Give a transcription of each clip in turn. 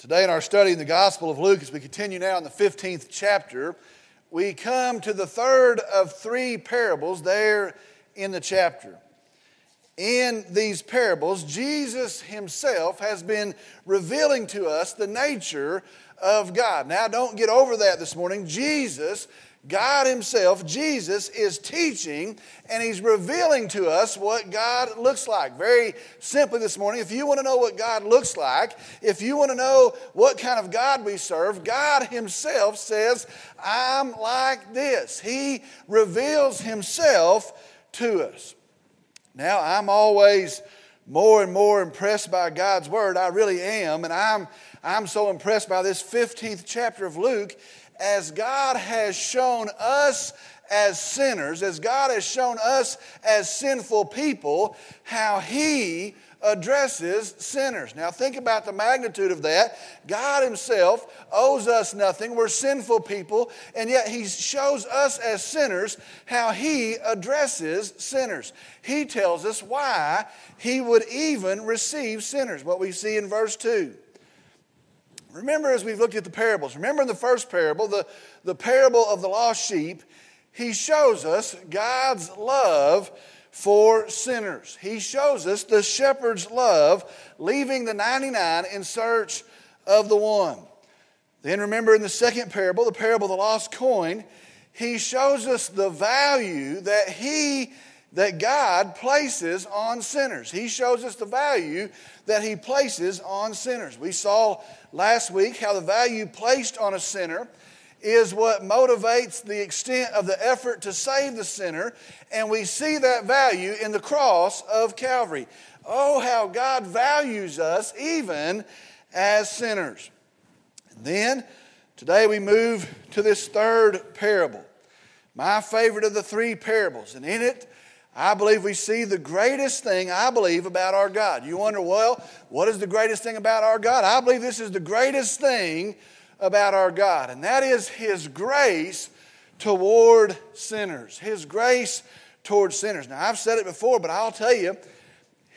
Today, in our study in the Gospel of Luke, as we continue now in the 15th chapter, we come to the third of three parables there in the chapter. In these parables, Jesus himself has been revealing to us the nature of God. Now, don't get over that this morning. Jesus God Himself, Jesus, is teaching and He's revealing to us what God looks like. Very simply this morning, if you want to know what God looks like, if you want to know what kind of God we serve, God Himself says, I'm like this. He reveals Himself to us. Now, I'm always more and more impressed by God's Word. I really am. And I'm, I'm so impressed by this 15th chapter of Luke as God has shown us as sinners, as God has shown us as sinful people, how He addresses sinners. Now, think about the magnitude of that. God Himself owes us nothing. We're sinful people, and yet He shows us as sinners how He addresses sinners. He tells us why He would even receive sinners, what we see in verse 2. Remember, as we've looked at the parables, remember in the first parable, the, the parable of the lost sheep, he shows us God's love for sinners. He shows us the shepherd's love, leaving the 99 in search of the one. Then remember in the second parable, the parable of the lost coin, he shows us the value that he that God places on sinners. He shows us the value that He places on sinners. We saw last week how the value placed on a sinner is what motivates the extent of the effort to save the sinner, and we see that value in the cross of Calvary. Oh, how God values us even as sinners. And then today we move to this third parable, my favorite of the three parables, and in it I believe we see the greatest thing, I believe, about our God. You wonder, well, what is the greatest thing about our God? I believe this is the greatest thing about our God, and that is His grace toward sinners. His grace toward sinners. Now, I've said it before, but I'll tell you,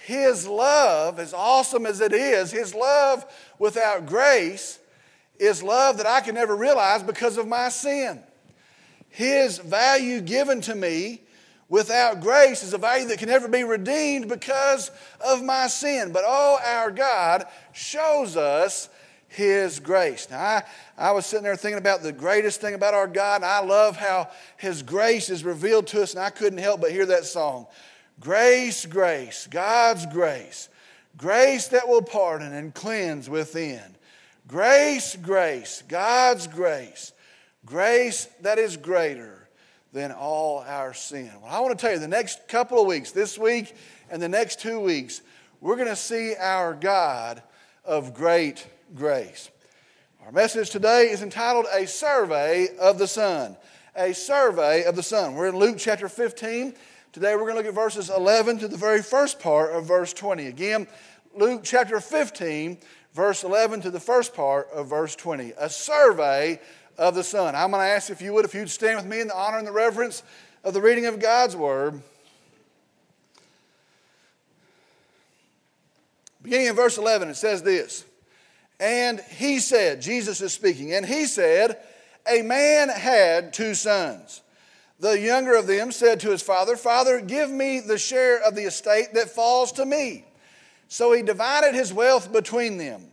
His love, as awesome as it is, His love without grace is love that I can never realize because of my sin. His value given to me without grace is a value that can never be redeemed because of my sin. But oh, our God shows us His grace. Now, I, I was sitting there thinking about the greatest thing about our God, and I love how His grace is revealed to us, and I couldn't help but hear that song. Grace, grace, God's grace, grace that will pardon and cleanse within. Grace, grace, God's grace, grace that is greater than all our sin. Well, I want to tell you, the next couple of weeks, this week and the next two weeks, we're going to see our God of great grace. Our message today is entitled A Survey of the Son. A Survey of the Son. We're in Luke chapter 15. Today we're going to look at verses 11 to the very first part of verse 20. Again, Luke chapter 15, verse 11 to the first part of verse 20. A survey of the Son. I'm going to ask if you would, if you'd stand with me in the honor and the reverence of the reading of God's Word. Beginning in verse 11, it says this And he said, Jesus is speaking, and he said, A man had two sons. The younger of them said to his father, Father, give me the share of the estate that falls to me. So he divided his wealth between them.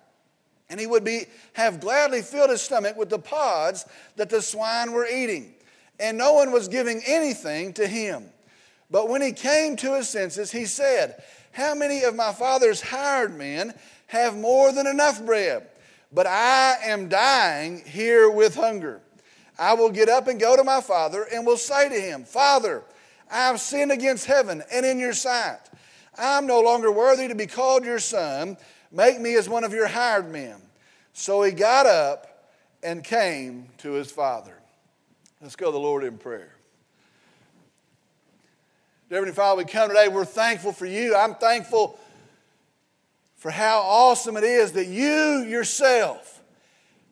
and he would be, have gladly filled his stomach with the pods that the swine were eating. And no one was giving anything to him. But when he came to his senses, he said, How many of my father's hired men have more than enough bread? But I am dying here with hunger. I will get up and go to my father and will say to him, Father, I have sinned against heaven and in your sight. I am no longer worthy to be called your son. Make me as one of your hired men. So he got up and came to his father. Let's go to the Lord in prayer. Dear Heavenly Father, we come today, we're thankful for you. I'm thankful for how awesome it is that you yourself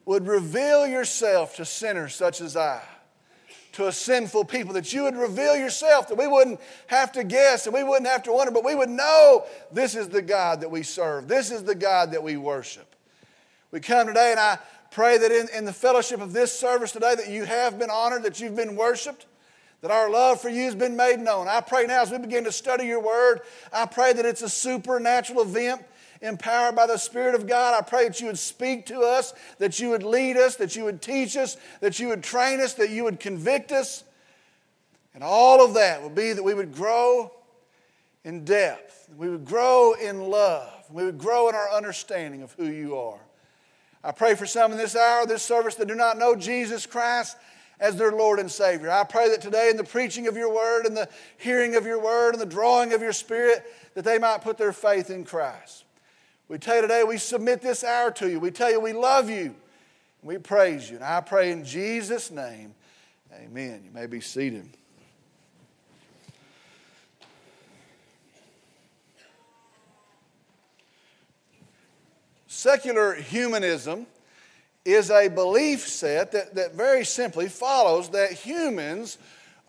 would reveal yourself to sinners such as I to a sinful people, that you would reveal yourself, that we wouldn't have to guess and we wouldn't have to wonder, but we would know this is the God that we serve. This is the God that we worship. We come today and I pray that in, in the fellowship of this service today that you have been honored, that you've been worshiped, that our love for you has been made known. I pray now as we begin to study your word, I pray that it's a supernatural event empowered by the Spirit of God. I pray that you would speak to us, that you would lead us, that you would teach us, that you would train us, that you would convict us. And all of that would be that we would grow in depth, we would grow in love, we would grow in our understanding of who you are. I pray for some in this hour, this service, that do not know Jesus Christ as their Lord and Savior. I pray that today, in the preaching of your word, and the hearing of your word, and the drawing of your spirit, that they might put their faith in Christ. We tell you today, we submit this hour to you. We tell you we love you. We praise you. And I pray in Jesus' name, amen. You may be seated. Secular humanism is a belief set that, that very simply follows that humans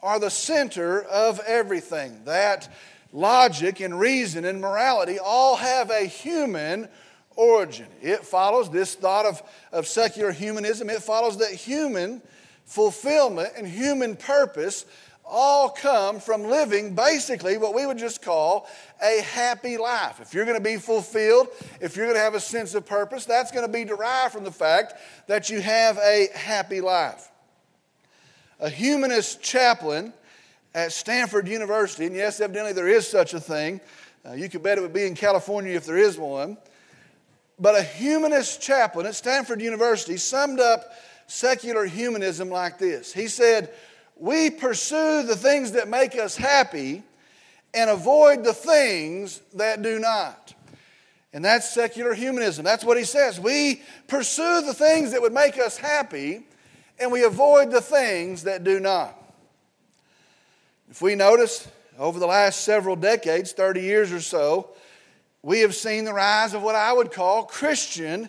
are the center of everything. That logic and reason and morality all have a human origin. It follows this thought of, of secular humanism, it follows that human fulfillment and human purpose all come from living basically what we would just call a happy life. If you're going to be fulfilled, if you're going to have a sense of purpose, that's going to be derived from the fact that you have a happy life. A humanist chaplain at Stanford University, and yes, evidently there is such a thing. Uh, you could bet it would be in California if there is one. But a humanist chaplain at Stanford University summed up secular humanism like this He said, We pursue the things that make us happy and avoid the things that do not. And that's secular humanism. That's what he says. We pursue the things that would make us happy and we avoid the things that do not. If we notice over the last several decades, 30 years or so, we have seen the rise of what I would call Christian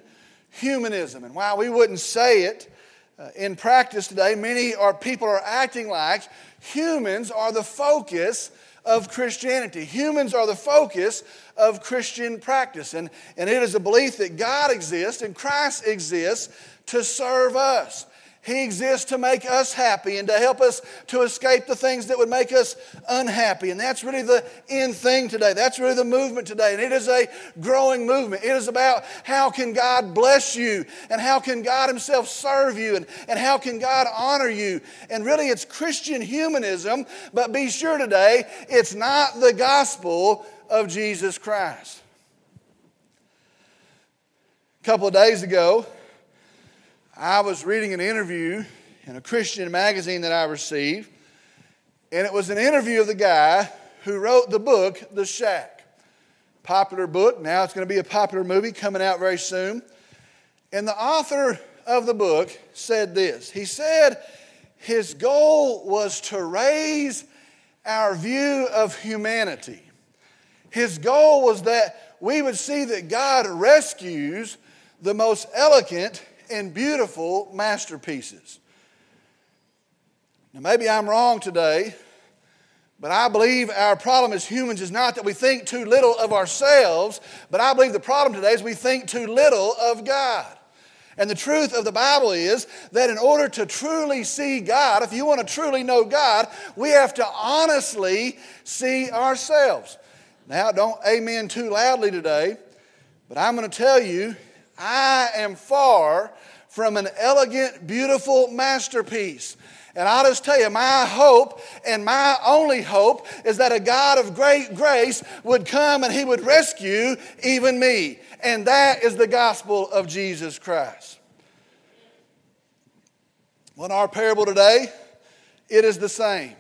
humanism. And while we wouldn't say it uh, in practice today, many are, people are acting like humans are the focus of Christianity. Humans are the focus of Christian practice. And, and it is a belief that God exists and Christ exists to serve us. He exists to make us happy and to help us to escape the things that would make us unhappy. And that's really the end thing today. That's really the movement today. And it is a growing movement. It is about how can God bless you and how can God Himself serve you and, and how can God honor you. And really, it's Christian humanism, but be sure today, it's not the gospel of Jesus Christ. A couple of days ago, I was reading an interview in a Christian magazine that I received, and it was an interview of the guy who wrote the book, The Shack. Popular book. Now it's going to be a popular movie coming out very soon. And the author of the book said this He said his goal was to raise our view of humanity. His goal was that we would see that God rescues the most elegant and beautiful masterpieces. Now, maybe I'm wrong today, but I believe our problem as humans is not that we think too little of ourselves, but I believe the problem today is we think too little of God. And the truth of the Bible is that in order to truly see God, if you want to truly know God, we have to honestly see ourselves. Now, don't amen too loudly today, but I'm going to tell you I am far from an elegant, beautiful masterpiece. And I'll just tell you, my hope and my only hope is that a God of great grace would come and he would rescue even me. And that is the gospel of Jesus Christ. Well, in our parable today, it is the same.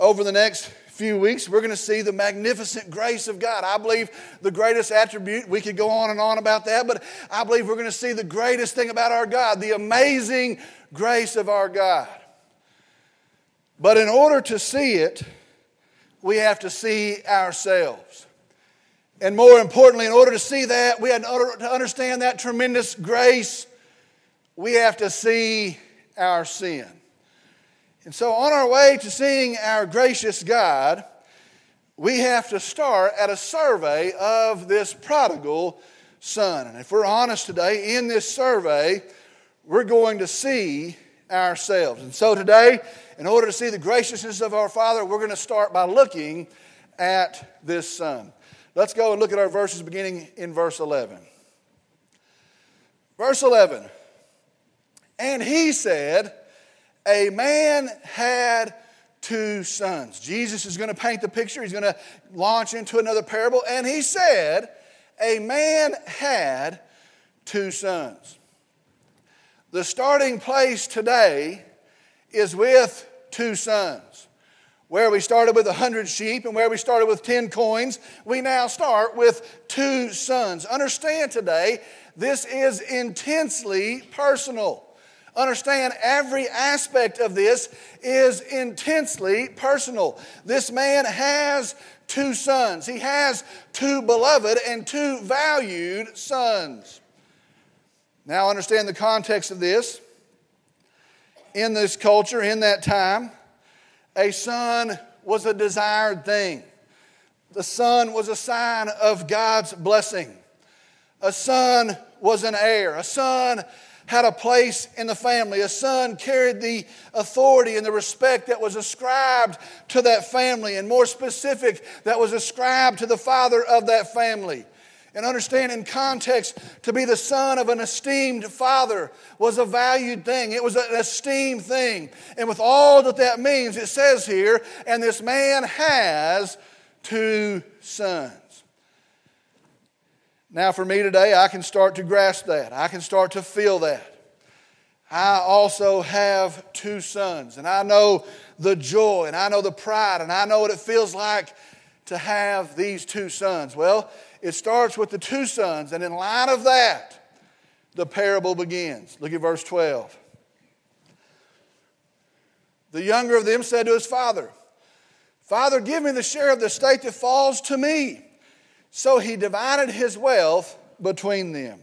Over the next few weeks, we're going to see the magnificent grace of God. I believe the greatest attribute, we could go on and on about that, but I believe we're going to see the greatest thing about our God, the amazing grace of our God. But in order to see it, we have to see ourselves. And more importantly, in order to see that, we have to understand that tremendous grace, we have to see our sin. And so, on our way to seeing our gracious God, we have to start at a survey of this prodigal son. And if we're honest today, in this survey, we're going to see ourselves. And so today, in order to see the graciousness of our Father, we're going to start by looking at this Son. Let's go and look at our verses beginning in verse 11. Verse 11. And he said, A man had two sons. Jesus is going to paint the picture. He's going to launch into another parable. And he said, A man had two sons. The starting place today is with two sons. Where we started with a hundred sheep and where we started with ten coins, we now start with two sons. Understand today, this is intensely personal. Understand every aspect of this is intensely personal. This man has two sons. He has two beloved and two valued sons. Now, understand the context of this in this culture, in that time, a son was a desired thing. The son was a sign of God's blessing. A son was an heir. A son had a place in the family. A son carried the authority and the respect that was ascribed to that family, and more specific, that was ascribed to the father of that family and understand in context to be the son of an esteemed father was a valued thing. It was an esteemed thing. And with all that that means, it says here, and this man has two sons. Now, for me today, I can start to grasp that. I can start to feel that. I also have two sons, and I know the joy, and I know the pride, and I know what it feels like to have these two sons. Well, it starts with the two sons, and in light of that, the parable begins. Look at verse 12. The younger of them said to his father, Father, give me the share of the estate that falls to me. So he divided his wealth between them.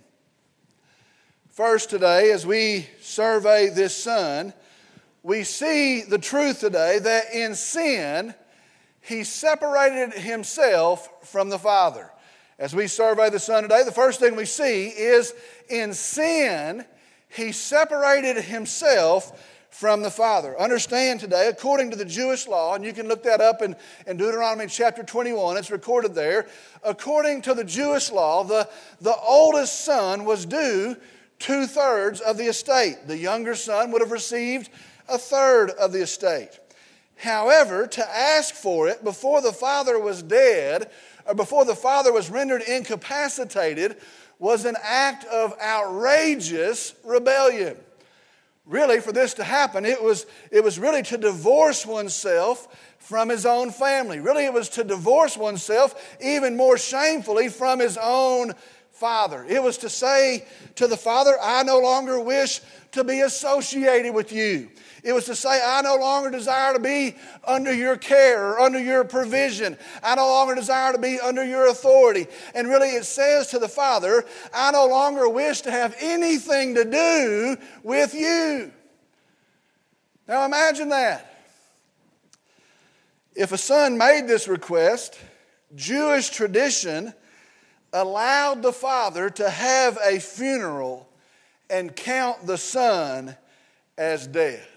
First, today, as we survey this son, we see the truth today that in sin, he separated himself from the Father. As we survey the Son today, the first thing we see is in sin, he separated himself from the Father. Understand today, according to the Jewish law, and you can look that up in, in Deuteronomy chapter 21, it's recorded there. According to the Jewish law, the, the oldest son was due two thirds of the estate. The younger son would have received a third of the estate. However, to ask for it before the father was dead or before the father was rendered incapacitated was an act of outrageous rebellion. Really, for this to happen, it was, it was really to divorce oneself from his own family. Really, it was to divorce oneself even more shamefully from his own father. It was to say to the father, I no longer wish to be associated with you. It was to say, I no longer desire to be under your care or under your provision. I no longer desire to be under your authority. And really, it says to the Father, I no longer wish to have anything to do with you. Now imagine that. If a son made this request, Jewish tradition allowed the father to have a funeral and count the son as dead.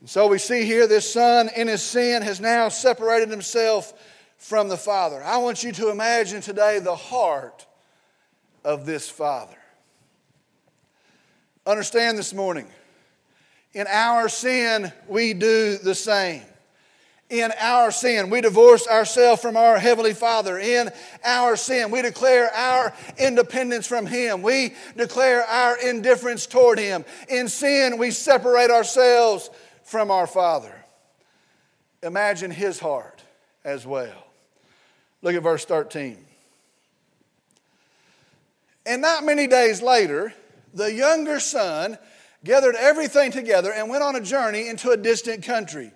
And so we see here this son in his sin has now separated himself from the father. I want you to imagine today the heart of this father. Understand this morning, in our sin, we do the same. In our sin, we divorce ourselves from our Heavenly Father. In our sin, we declare our independence from Him. We declare our indifference toward Him. In sin, we separate ourselves from our Father. imagine his heart as well. Look at verse 13. And not many days later, the younger son gathered everything together and went on a journey into a distant country.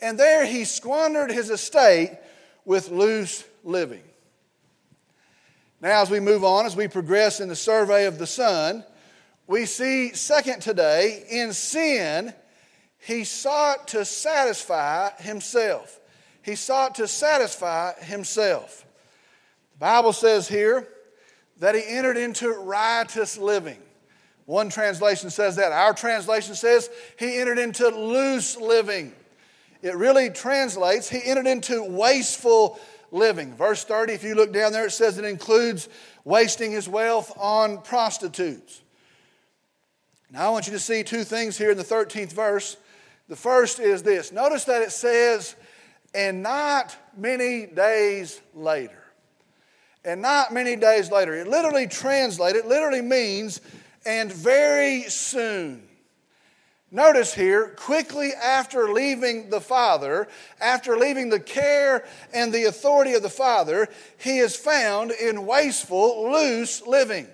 And there he squandered his estate with loose living. Now, as we move on, as we progress in the survey of the son, we see, second today, in sin, he sought to satisfy himself. He sought to satisfy himself. The Bible says here that he entered into riotous living. One translation says that. Our translation says he entered into loose living. It really translates, he entered into wasteful living. Verse 30, if you look down there, it says it includes wasting his wealth on prostitutes. Now, I want you to see two things here in the 13th verse. The first is this notice that it says, and not many days later. And not many days later. It literally translated, it literally means, and very soon. Notice here, quickly after leaving the Father, after leaving the care and the authority of the Father, he is found in wasteful, loose living.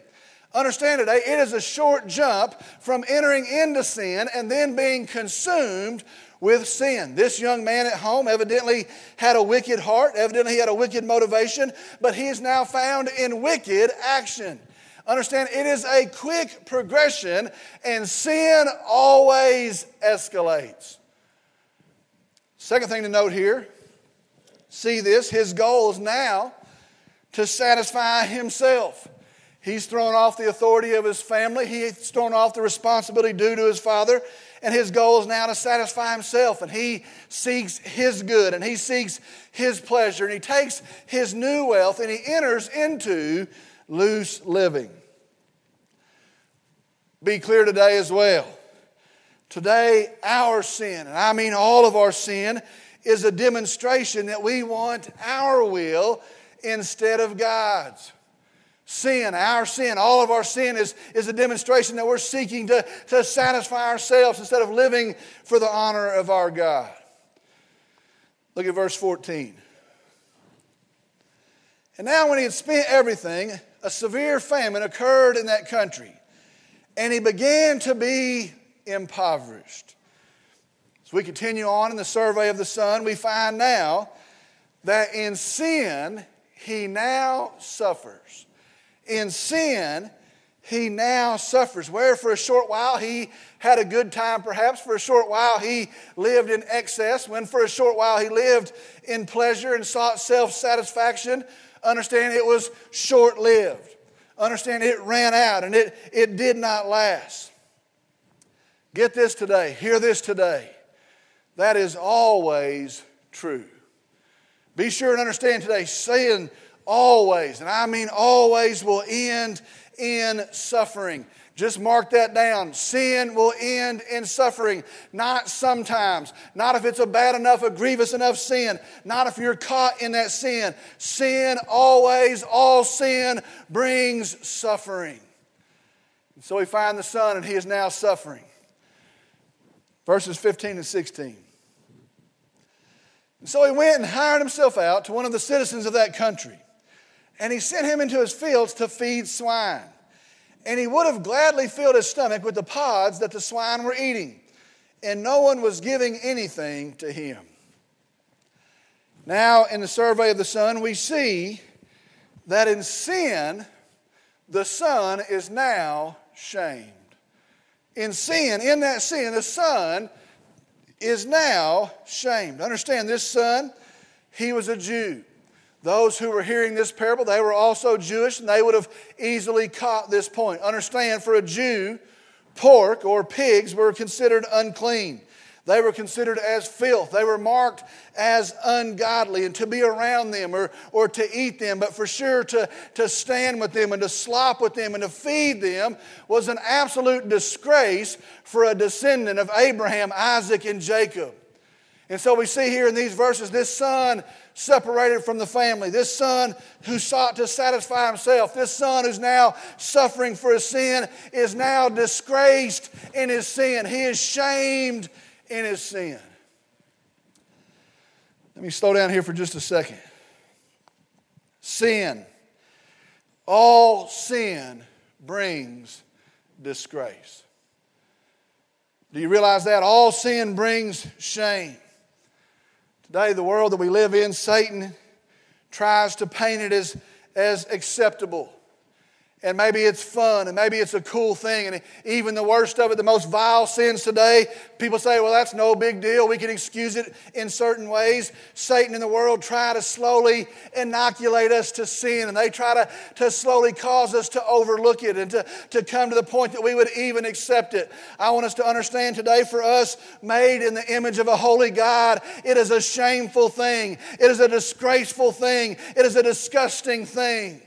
Understand today, it is a short jump from entering into sin and then being consumed with sin. This young man at home evidently had a wicked heart, evidently he had a wicked motivation, but he is now found in wicked action. Understand, it is a quick progression, and sin always escalates. Second thing to note here see this, his goal is now to satisfy himself. He's thrown off the authority of his family, he's thrown off the responsibility due to his father, and his goal is now to satisfy himself. And he seeks his good and he seeks his pleasure, and he takes his new wealth and he enters into loose living. Be clear today as well. Today, our sin, and I mean all of our sin, is a demonstration that we want our will instead of God's. Sin, our sin, all of our sin is, is a demonstration that we're seeking to, to satisfy ourselves instead of living for the honor of our God. Look at verse 14. And now, when he had spent everything, a severe famine occurred in that country, and he began to be impoverished. As we continue on in the survey of the Son, we find now that in sin he now suffers. In sin, he now suffers. Where for a short while he had a good time, perhaps for a short while he lived in excess, when for a short while he lived in pleasure and sought self satisfaction, understand it was short lived. Understand it ran out and it, it did not last. Get this today, hear this today. That is always true. Be sure and understand today sin always, and I mean always, will end in suffering. Just mark that down. Sin will end in suffering. Not sometimes. Not if it's a bad enough, a grievous enough sin. Not if you're caught in that sin. Sin always, all sin brings suffering. And so we find the son, and he is now suffering. Verses 15 and 16. And so he went and hired himself out to one of the citizens of that country. And he sent him into his fields to feed swine and he would have gladly filled his stomach with the pods that the swine were eating, and no one was giving anything to him. Now, in the survey of the Son, we see that in sin, the Son is now shamed. In sin, in that sin, the Son is now shamed. Understand, this Son, he was a Jew. Those who were hearing this parable, they were also Jewish and they would have easily caught this point. Understand, for a Jew, pork or pigs were considered unclean. They were considered as filth. They were marked as ungodly and to be around them or, or to eat them, but for sure to, to stand with them and to slop with them and to feed them was an absolute disgrace for a descendant of Abraham, Isaac, and Jacob. And so we see here in these verses this son separated from the family, this son who sought to satisfy himself, this son who's now suffering for his sin is now disgraced in his sin. He is shamed in his sin. Let me slow down here for just a second. Sin. All sin brings disgrace. Do you realize that? All sin brings shame. Today, the world that we live in, Satan tries to paint it as, as acceptable and maybe it's fun and maybe it's a cool thing and even the worst of it the most vile sins today people say well that's no big deal. We can excuse it in certain ways. Satan and the world try to slowly inoculate us to sin and they try to, to slowly cause us to overlook it and to, to come to the point that we would even accept it. I want us to understand today for us made in the image of a holy god it is a shameful thing. It is a disgraceful thing. It is a disgusting thing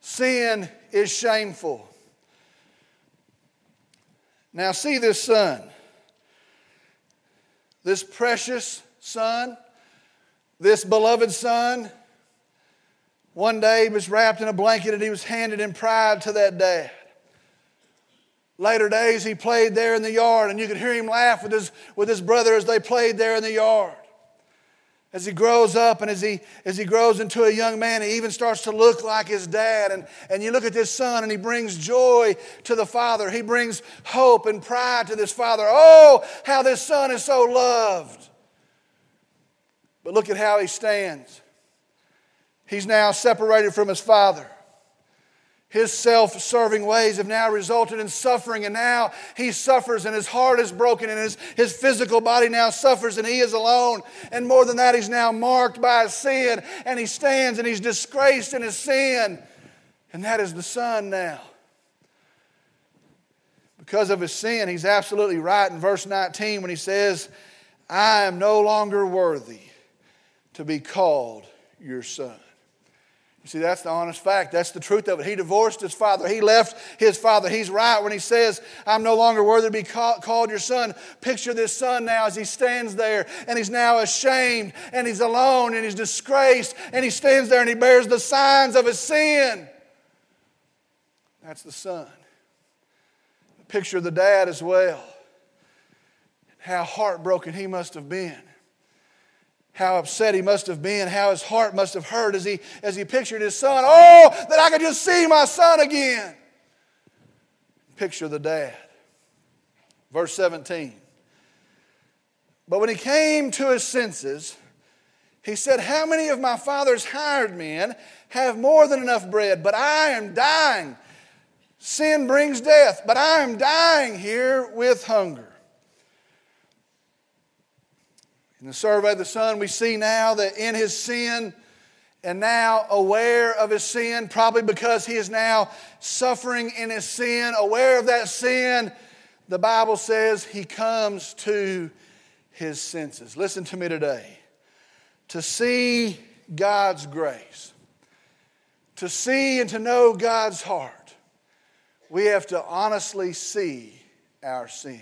Sin is shameful. Now, see this son. This precious son, this beloved son, one day he was wrapped in a blanket and he was handed in pride to that dad. Later days, he played there in the yard, and you could hear him laugh with his, with his brother as they played there in the yard. As he grows up and as he, as he grows into a young man, he even starts to look like his dad. And, and you look at this son and he brings joy to the father. He brings hope and pride to this father. Oh, how this son is so loved. But look at how he stands. He's now separated from his father. His self serving ways have now resulted in suffering, and now he suffers, and his heart is broken, and his, his physical body now suffers, and he is alone. And more than that, he's now marked by his sin, and he stands and he's disgraced in his sin. And that is the son now. Because of his sin, he's absolutely right in verse 19 when he says, I am no longer worthy to be called your son. You see, that's the honest fact. That's the truth of it. He divorced his father. He left his father. He's right when he says, I'm no longer worthy to be called your son. Picture this son now as he stands there and he's now ashamed and he's alone and he's disgraced and he stands there and he bears the signs of his sin. That's the son. Picture the dad as well. How heartbroken he must have been how upset he must have been, how his heart must have hurt as he, as he pictured his son. Oh, that I could just see my son again. Picture the dad. Verse 17. But when he came to his senses, he said, How many of my father's hired men have more than enough bread, but I am dying? Sin brings death, but I am dying here with hunger. In the survey of the Son, we see now that in his sin, and now aware of his sin, probably because he is now suffering in his sin, aware of that sin, the Bible says he comes to his senses. Listen to me today. To see God's grace, to see and to know God's heart, we have to honestly see our sin.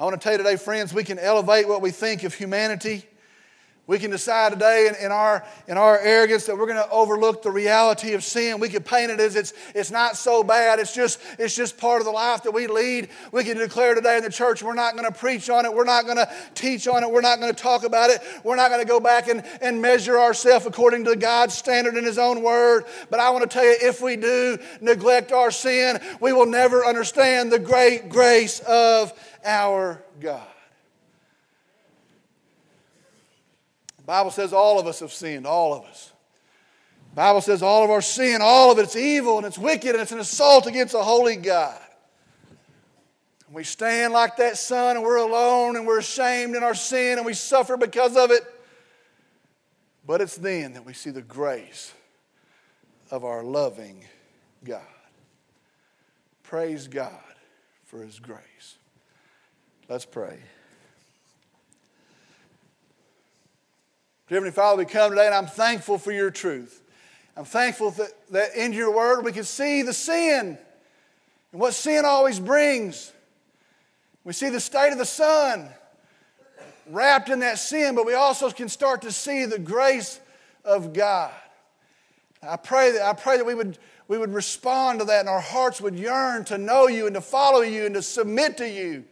I want to tell you today, friends, we can elevate what we think of humanity. We can decide today in, in, our, in our arrogance that we're going to overlook the reality of sin. We can paint it as it's, it's not so bad. It's just, it's just part of the life that we lead. We can declare today in the church we're not going to preach on it. We're not going to teach on it. We're not going to talk about it. We're not going to go back and, and measure ourselves according to God's standard in His own word. But I want to tell you, if we do neglect our sin, we will never understand the great grace of our God. The Bible says all of us have sinned, all of us. The Bible says all of our sin, all of it's evil and it's wicked and it's an assault against a holy God. And we stand like that son and we're alone and we're ashamed in our sin and we suffer because of it. But it's then that we see the grace of our loving God. Praise God for his grace. Let's pray. Dear Heavenly Father, we come today and I'm thankful for your truth. I'm thankful that, that in your word we can see the sin and what sin always brings. We see the state of the son wrapped in that sin, but we also can start to see the grace of God. I pray that, I pray that we, would, we would respond to that and our hearts would yearn to know you and to follow you and to submit to you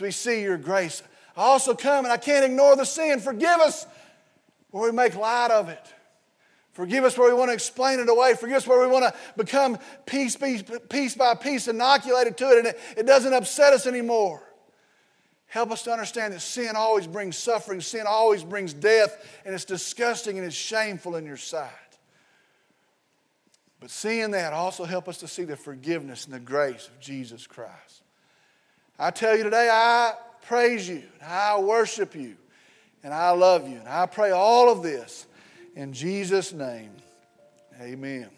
we see your grace. I also come and I can't ignore the sin. Forgive us where we make light of it. Forgive us where we want to explain it away. Forgive us where we want to become piece, piece, piece by piece inoculated to it and it, it doesn't upset us anymore. Help us to understand that sin always brings suffering, sin always brings death, and it's disgusting and it's shameful in your sight. But seeing that, also help us to see the forgiveness and the grace of Jesus Christ. I tell you today, I praise you, and I worship you, and I love you. And I pray all of this in Jesus' name. Amen.